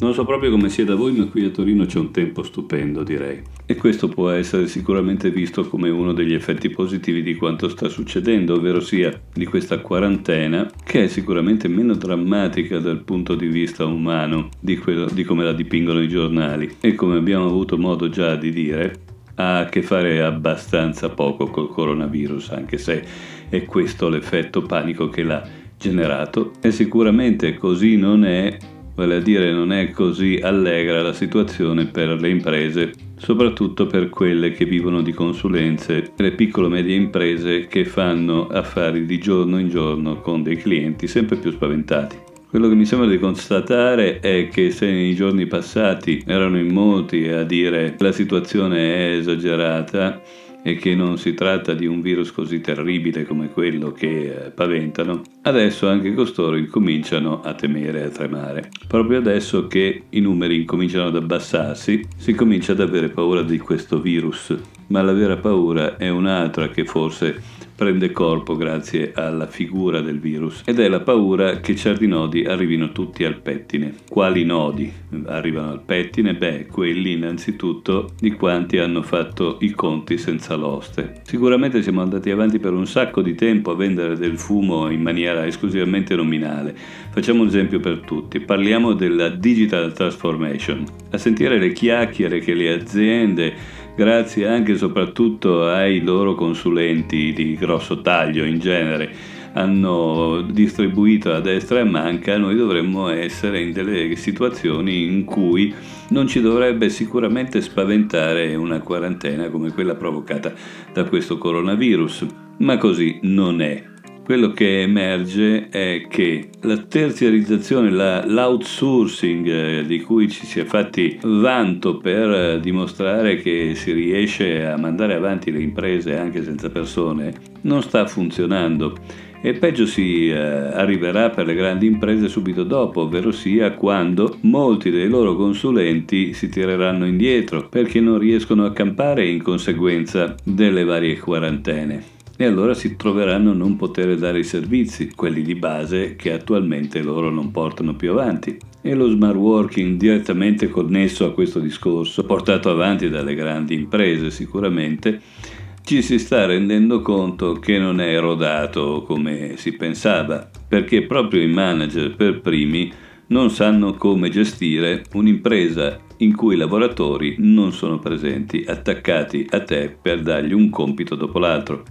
Non so proprio come sia da voi, ma qui a Torino c'è un tempo stupendo, direi. E questo può essere sicuramente visto come uno degli effetti positivi di quanto sta succedendo, ovvero sia di questa quarantena, che è sicuramente meno drammatica dal punto di vista umano di, quello, di come la dipingono i giornali. E come abbiamo avuto modo già di dire, ha a che fare abbastanza poco col coronavirus, anche se è questo l'effetto panico che l'ha generato. E sicuramente così non è vale a dire non è così allegra la situazione per le imprese, soprattutto per quelle che vivono di consulenze, le piccole e medie imprese che fanno affari di giorno in giorno con dei clienti sempre più spaventati. Quello che mi sembra di constatare è che se nei giorni passati erano in molti a dire che la situazione è esagerata, e che non si tratta di un virus così terribile come quello che eh, paventano, adesso anche costoro incominciano a temere e a tremare. Proprio adesso che i numeri incominciano ad abbassarsi, si comincia ad avere paura di questo virus, ma la vera paura è un'altra che forse prende corpo grazie alla figura del virus ed è la paura che certi nodi arrivino tutti al pettine. Quali nodi arrivano al pettine? Beh, quelli innanzitutto di quanti hanno fatto i conti senza l'oste. Sicuramente siamo andati avanti per un sacco di tempo a vendere del fumo in maniera esclusivamente nominale. Facciamo un esempio per tutti, parliamo della digital transformation. A sentire le chiacchiere che le aziende grazie anche e soprattutto ai loro consulenti di grosso taglio in genere. Hanno distribuito a destra e manca, noi dovremmo essere in delle situazioni in cui non ci dovrebbe sicuramente spaventare una quarantena come quella provocata da questo coronavirus, ma così non è quello che emerge è che la terziarizzazione, la, l'outsourcing eh, di cui ci si è fatti vanto per eh, dimostrare che si riesce a mandare avanti le imprese anche senza persone, non sta funzionando. E peggio si eh, arriverà per le grandi imprese subito dopo, ovvero sia quando molti dei loro consulenti si tireranno indietro perché non riescono a campare in conseguenza delle varie quarantene e allora si troveranno a non poter dare i servizi, quelli di base che attualmente loro non portano più avanti. E lo smart working direttamente connesso a questo discorso, portato avanti dalle grandi imprese sicuramente, ci si sta rendendo conto che non è rodato come si pensava, perché proprio i manager per primi non sanno come gestire un'impresa in cui i lavoratori non sono presenti, attaccati a te per dargli un compito dopo l'altro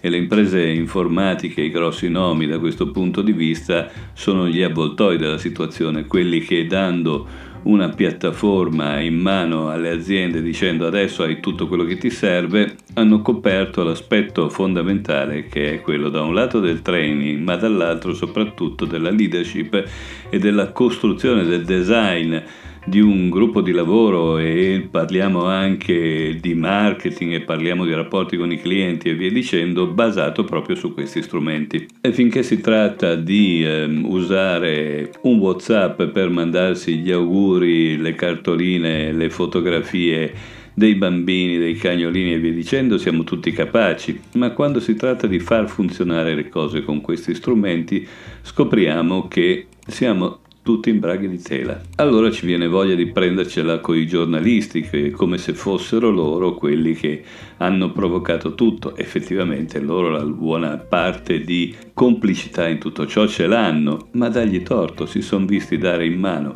e le imprese informatiche, i grossi nomi da questo punto di vista, sono gli avvoltoi della situazione, quelli che dando una piattaforma in mano alle aziende dicendo adesso hai tutto quello che ti serve, hanno coperto l'aspetto fondamentale che è quello da un lato del training, ma dall'altro soprattutto della leadership e della costruzione del design di un gruppo di lavoro e parliamo anche di marketing e parliamo di rapporti con i clienti e via dicendo, basato proprio su questi strumenti. E finché si tratta di eh, usare un WhatsApp per mandarsi gli auguri, le cartoline, le fotografie, dei bambini, dei cagnolini e via dicendo, siamo tutti capaci, ma quando si tratta di far funzionare le cose con questi strumenti, scopriamo che siamo tutti in braghe di tela. Allora ci viene voglia di prendercela con i giornalisti, come se fossero loro quelli che hanno provocato tutto. Effettivamente loro la buona parte di complicità in tutto ciò ce l'hanno, ma dagli torto, si sono visti dare in mano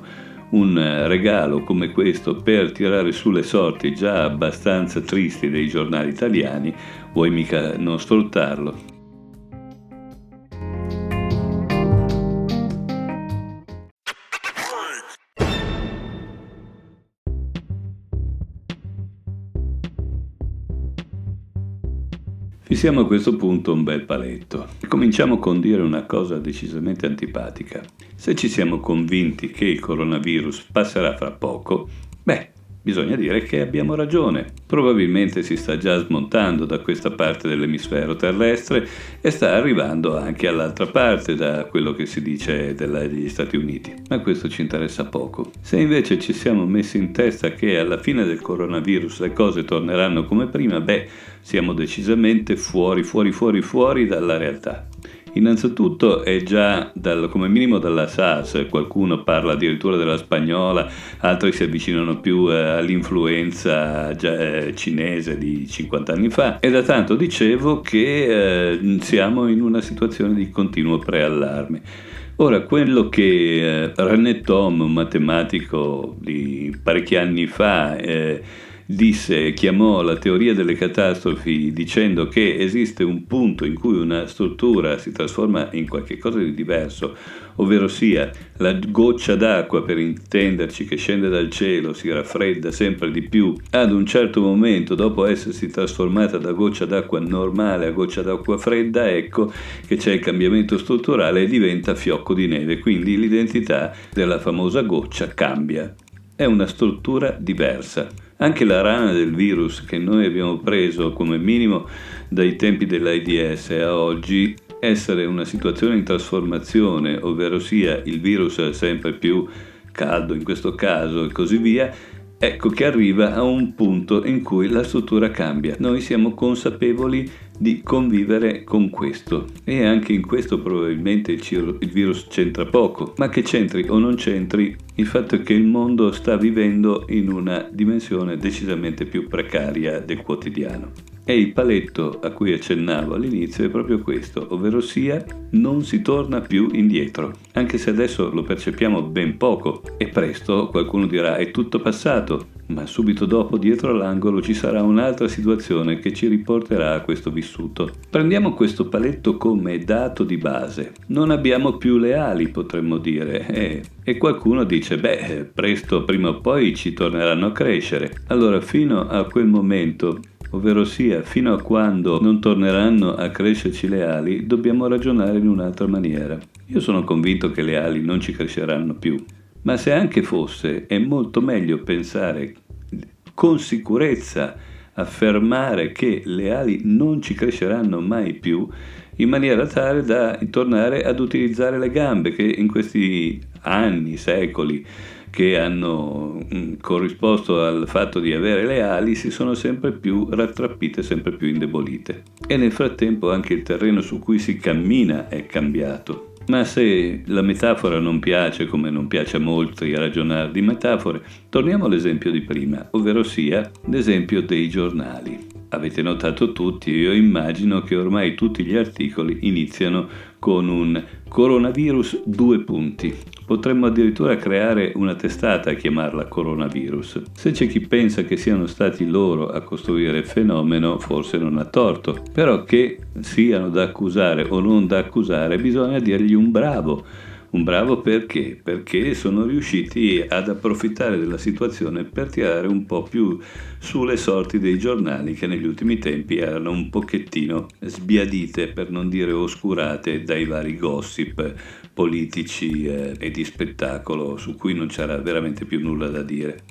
un regalo come questo per tirare su le sorti già abbastanza tristi dei giornali italiani, vuoi mica non sfruttarlo? Fissiamo a questo punto un bel paletto. Cominciamo con dire una cosa decisamente antipatica. Se ci siamo convinti che il coronavirus passerà fra poco, beh, bisogna dire che abbiamo ragione. Probabilmente si sta già smontando da questa parte dell'emisfero terrestre e sta arrivando anche all'altra parte, da quello che si dice degli Stati Uniti. Ma questo ci interessa poco. Se invece ci siamo messi in testa che alla fine del coronavirus le cose torneranno come prima, beh, siamo decisamente fuori, fuori, fuori, fuori dalla realtà. Innanzitutto è già dal, come minimo dalla SARS, qualcuno parla addirittura della spagnola, altri si avvicinano più eh, all'influenza eh, cinese di 50 anni fa e da tanto dicevo che eh, siamo in una situazione di continuo preallarme. Ora, quello che René Tom, un matematico di parecchi anni fa, eh, disse, chiamò la teoria delle catastrofi dicendo che esiste un punto in cui una struttura si trasforma in qualcosa di diverso, ovvero sia la goccia d'acqua, per intenderci, che scende dal cielo, si raffredda sempre di più, ad un certo momento, dopo essersi trasformata da goccia d'acqua normale a goccia d'acqua fredda, ecco che c'è il cambiamento strutturale e diventa fiocco di neve, quindi l'identità della famosa goccia cambia. È una struttura diversa. Anche la rana del virus che noi abbiamo preso come minimo dai tempi dell'AIDS a oggi essere una situazione in trasformazione, ovvero sia il virus è sempre più caldo in questo caso e così via, ecco che arriva a un punto in cui la struttura cambia. Noi siamo consapevoli di convivere con questo e anche in questo probabilmente il, virus c'entra poco, ma che c'entri o non c'entri, il fatto è che il mondo sta vivendo in una dimensione decisamente più precaria del quotidiano. E il paletto a cui accennavo all'inizio è proprio questo, ovvero sia non si torna più indietro, anche se adesso lo percepiamo ben poco e presto qualcuno dirà è tutto passato, ma subito dopo dietro l'angolo ci sarà un'altra situazione che ci riporterà a questo vissuto. Prendiamo questo paletto come dato di base, non abbiamo più le ali potremmo dire e, e qualcuno dice beh presto prima o poi ci torneranno a crescere, allora fino a quel momento ovvero sia fino a quando non torneranno a crescerci le ali, dobbiamo ragionare in un'altra maniera. Io sono convinto che le ali non ci cresceranno più, ma se anche fosse, è molto meglio pensare con sicurezza, affermare che le ali non ci cresceranno mai più, in maniera tale da tornare ad utilizzare le gambe che in questi anni, secoli, che hanno mm, corrisposto al fatto di avere le ali si sono sempre più rattrappite, sempre più indebolite. E nel frattempo anche il terreno su cui si cammina è cambiato. Ma se la metafora non piace, come non piace a molti ragionare di metafore, torniamo all'esempio di prima, ovvero sia l'esempio dei giornali. Avete notato tutti, io immagino che ormai tutti gli articoli iniziano con un coronavirus due punti. Potremmo addirittura creare una testata a chiamarla coronavirus. Se c'è chi pensa che siano stati loro a costruire il fenomeno, forse non ha torto. Però che siano da accusare o non da accusare, bisogna dirgli un bravo un bravo perché? Perché sono riusciti ad approfittare della situazione per tirare un po' più sulle sorti dei giornali che negli ultimi tempi erano un pochettino sbiadite, per non dire oscurate, dai vari gossip politici eh, e di spettacolo su cui non c'era veramente più nulla da dire.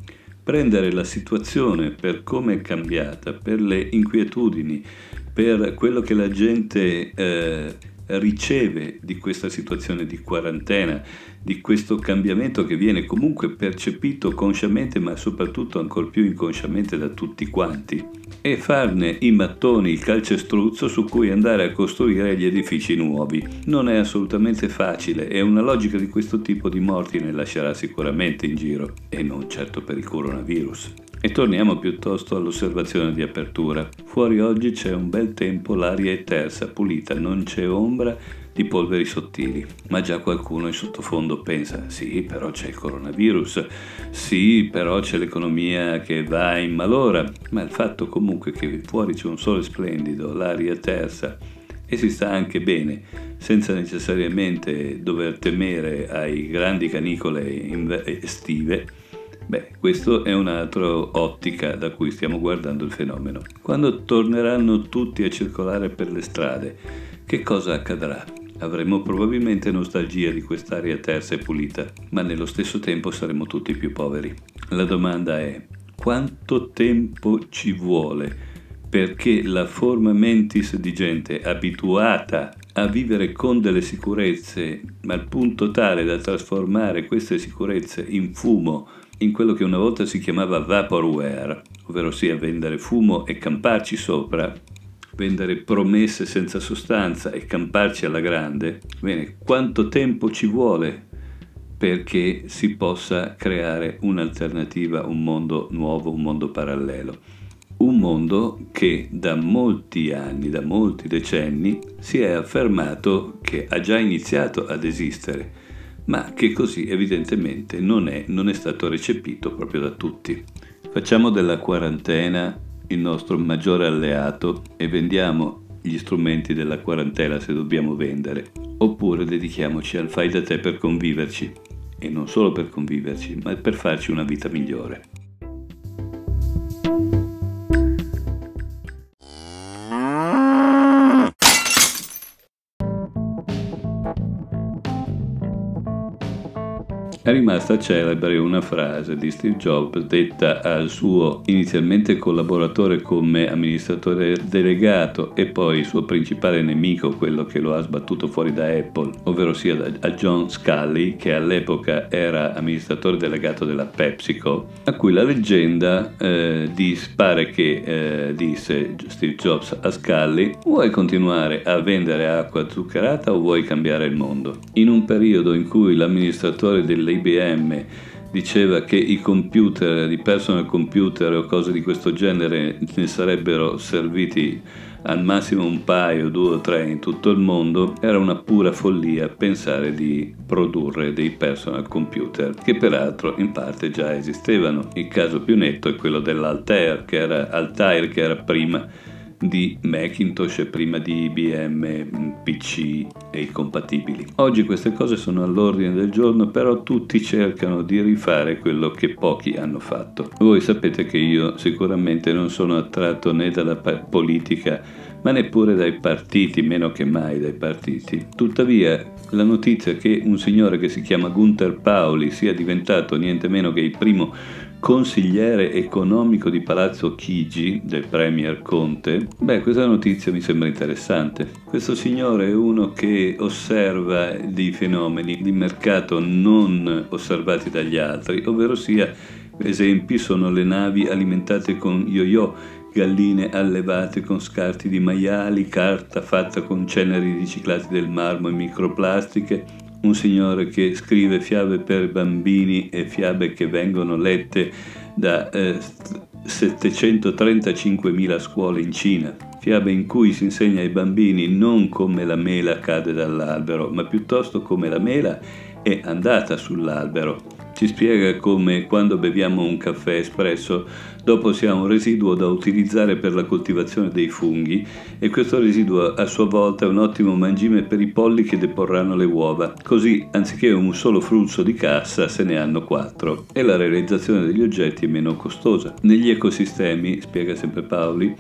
Prendere la situazione per come è cambiata, per le inquietudini, per quello che la gente... Eh, riceve di questa situazione di quarantena, di questo cambiamento che viene comunque percepito consciamente ma soprattutto ancora più inconsciamente da tutti quanti e farne i mattoni il calcestruzzo su cui andare a costruire gli edifici nuovi. Non è assolutamente facile e una logica di questo tipo di morti ne lascerà sicuramente in giro e non certo per il coronavirus. E torniamo piuttosto all'osservazione di apertura. Fuori oggi c'è un bel tempo, l'aria è tersa, pulita, non c'è ombra di polveri sottili. Ma già qualcuno in sottofondo pensa, sì, però c'è il coronavirus, sì, però c'è l'economia che va in malora, ma il fatto comunque che fuori c'è un sole splendido, l'aria è tersa e si sta anche bene, senza necessariamente dover temere ai grandi canicole estive, Beh, questa è un'altra ottica da cui stiamo guardando il fenomeno. Quando torneranno tutti a circolare per le strade, che cosa accadrà? Avremo probabilmente nostalgia di quest'aria tersa e pulita, ma nello stesso tempo saremo tutti più poveri. La domanda è, quanto tempo ci vuole perché la forma mentis di gente abituata a vivere con delle sicurezze al punto tale da trasformare queste sicurezze in fumo in quello che una volta si chiamava vaporware, ovvero sia vendere fumo e camparci sopra, vendere promesse senza sostanza e camparci alla grande, bene, quanto tempo ci vuole perché si possa creare un'alternativa, un mondo nuovo, un mondo parallelo? Un mondo che da molti anni, da molti decenni, si è affermato che ha già iniziato ad esistere, ma che così evidentemente non è, non è stato recepito proprio da tutti. Facciamo della quarantena il nostro maggiore alleato e vendiamo gli strumenti della quarantena se dobbiamo vendere, oppure dedichiamoci al fai da te per conviverci, e non solo per conviverci, ma per farci una vita migliore. Rimasta celebre una frase di Steve Jobs detta al suo inizialmente collaboratore come amministratore delegato e poi suo principale nemico, quello che lo ha sbattuto fuori da Apple, ovvero sia a John Scully, che all'epoca era amministratore delegato della PepsiCo, a cui la leggenda eh, dis, pare che eh, disse Steve Jobs a Scully, vuoi continuare a vendere acqua zuccherata o vuoi cambiare il mondo? In un periodo in cui l'amministratore delle IBM diceva che i computer, i personal computer o cose di questo genere ne sarebbero serviti al massimo un paio, due o tre in tutto il mondo, era una pura follia pensare di produrre dei personal computer, che peraltro in parte già esistevano. Il caso più netto è quello dell'Altair, che era, Altair, che era prima di Macintosh e prima di IBM, PC e i compatibili. Oggi queste cose sono all'ordine del giorno, però tutti cercano di rifare quello che pochi hanno fatto. Voi sapete che io sicuramente non sono attratto né dalla politica, ma neppure dai partiti, meno che mai dai partiti. Tuttavia, la notizia che un signore che si chiama Gunther Pauli sia diventato niente meno che il primo consigliere economico di Palazzo Chigi del Premier Conte, beh, questa notizia mi sembra interessante. Questo signore è uno che osserva dei fenomeni di mercato non osservati dagli altri, ovvero sia esempi sono le navi alimentate con yo-yo, galline allevate con scarti di maiali, carta fatta con ceneri riciclati del marmo e microplastiche, un signore che scrive fiabe per bambini e fiabe che vengono lette da eh, 735.000 scuole in Cina, fiabe in cui si insegna ai bambini non come la mela cade dall'albero, ma piuttosto come la mela è andata sull'albero ci spiega come quando beviamo un caffè espresso, dopo si ha un residuo da utilizzare per la coltivazione dei funghi e questo residuo a sua volta è un ottimo mangime per i polli che deporranno le uova. Così, anziché un solo flusso di cassa, se ne hanno quattro e la realizzazione degli oggetti è meno costosa. Negli ecosistemi, spiega sempre Paoli,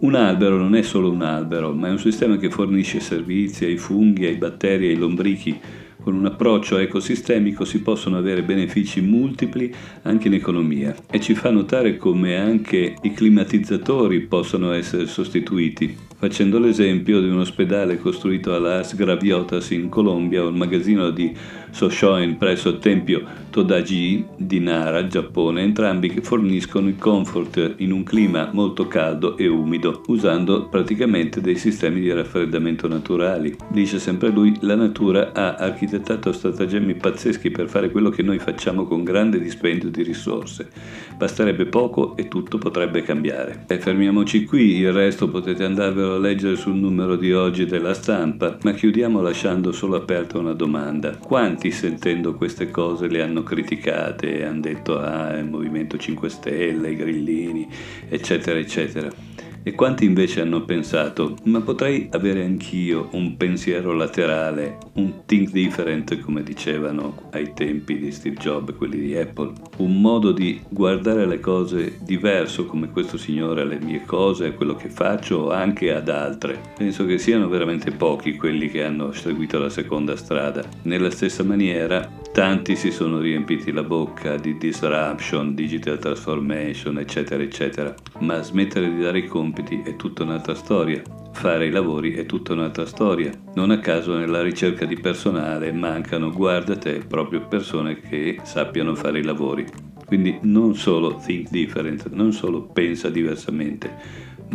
un albero non è solo un albero, ma è un sistema che fornisce servizi ai funghi, ai batteri, ai lombrichi, con un approccio ecosistemico si possono avere benefici multipli anche in economia e ci fa notare come anche i climatizzatori possono essere sostituiti. Facendo l'esempio di un ospedale costruito a Las Graviotas in Colombia o il magazzino di Soshoin presso il tempio Todaji di Nara, Giappone, entrambi che forniscono il comfort in un clima molto caldo e umido, usando praticamente dei sistemi di raffreddamento naturali. Dice sempre lui, la natura ha architettato stratagemmi pazzeschi per fare quello che noi facciamo con grande dispendio di risorse. Basterebbe poco e tutto potrebbe cambiare. E fermiamoci qui, il resto potete andarvelo a leggere sul numero di oggi della stampa, ma chiudiamo lasciando solo aperta una domanda. Quanti sentendo queste cose le hanno criticate hanno detto ah, il Movimento 5 Stelle, i grillini, eccetera, eccetera? E quanti invece hanno pensato, ma potrei avere anch'io un pensiero laterale, un think different come dicevano ai tempi di Steve Jobs, quelli di Apple, un modo di guardare le cose diverso come questo signore alle mie cose, a quello che faccio, anche ad altre. Penso che siano veramente pochi quelli che hanno seguito la seconda strada. Nella stessa maniera Tanti si sono riempiti la bocca di disruption, digital transformation, eccetera, eccetera, ma smettere di dare i compiti è tutta un'altra storia. Fare i lavori è tutta un'altra storia. Non a caso nella ricerca di personale mancano, guarda te, proprio persone che sappiano fare i lavori. Quindi non solo think different, non solo pensa diversamente,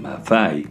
ma fai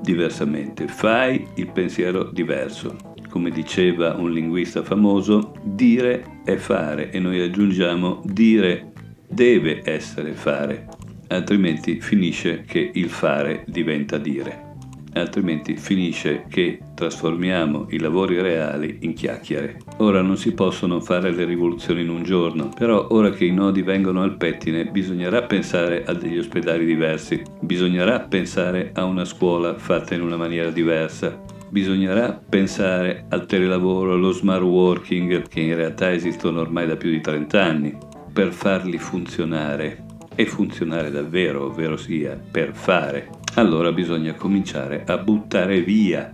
diversamente, fai il pensiero diverso come diceva un linguista famoso, dire è fare e noi aggiungiamo dire deve essere fare, altrimenti finisce che il fare diventa dire. Altrimenti finisce che trasformiamo i lavori reali in chiacchiere. Ora non si possono fare le rivoluzioni in un giorno, però ora che i nodi vengono al pettine bisognerà pensare a degli ospedali diversi, bisognerà pensare a una scuola fatta in una maniera diversa, bisognerà pensare al telelavoro, allo smart working, che in realtà esistono ormai da più di 30 anni, per farli funzionare e funzionare davvero, ovvero sia per fare. Allora bisogna cominciare a buttare via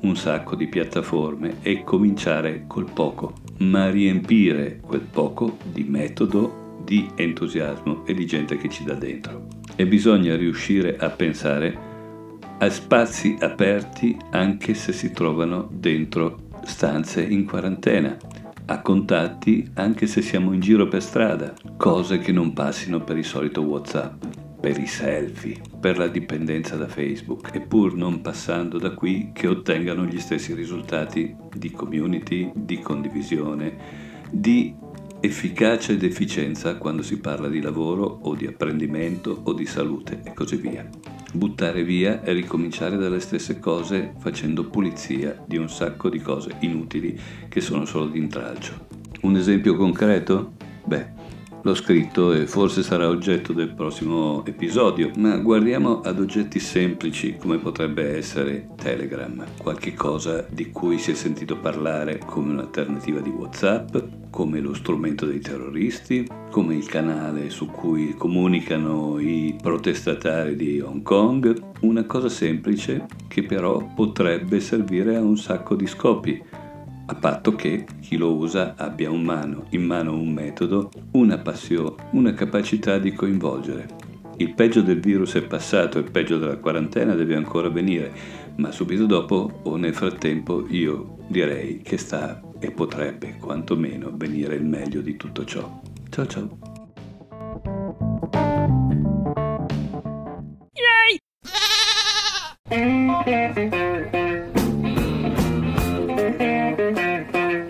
un sacco di piattaforme e cominciare col poco, ma riempire quel poco di metodo, di entusiasmo e di gente che ci dà dentro. E bisogna riuscire a pensare a spazi aperti anche se si trovano dentro stanze in quarantena, a contatti anche se siamo in giro per strada, cose che non passino per il solito WhatsApp, per i selfie, per la dipendenza da Facebook. E pur non passando da qui che ottengano gli stessi risultati di community, di condivisione, di efficacia ed efficienza quando si parla di lavoro o di apprendimento o di salute e così via buttare via e ricominciare dalle stesse cose facendo pulizia di un sacco di cose inutili che sono solo di intralcio. Un esempio concreto? Beh, l'ho scritto e forse sarà oggetto del prossimo episodio, ma guardiamo ad oggetti semplici come potrebbe essere Telegram, qualche cosa di cui si è sentito parlare come un'alternativa di WhatsApp, come lo strumento dei terroristi, come il canale su cui comunicano i protestatari di Hong Kong, una cosa semplice che però potrebbe servire a un sacco di scopi a patto che chi lo usa abbia un mano, in mano un metodo, una passione, una capacità di coinvolgere. Il peggio del virus è passato, il peggio della quarantena deve ancora venire, ma subito dopo o nel frattempo io direi che sta e potrebbe quantomeno venire il meglio di tutto ciò. Ciao ciao! Yay!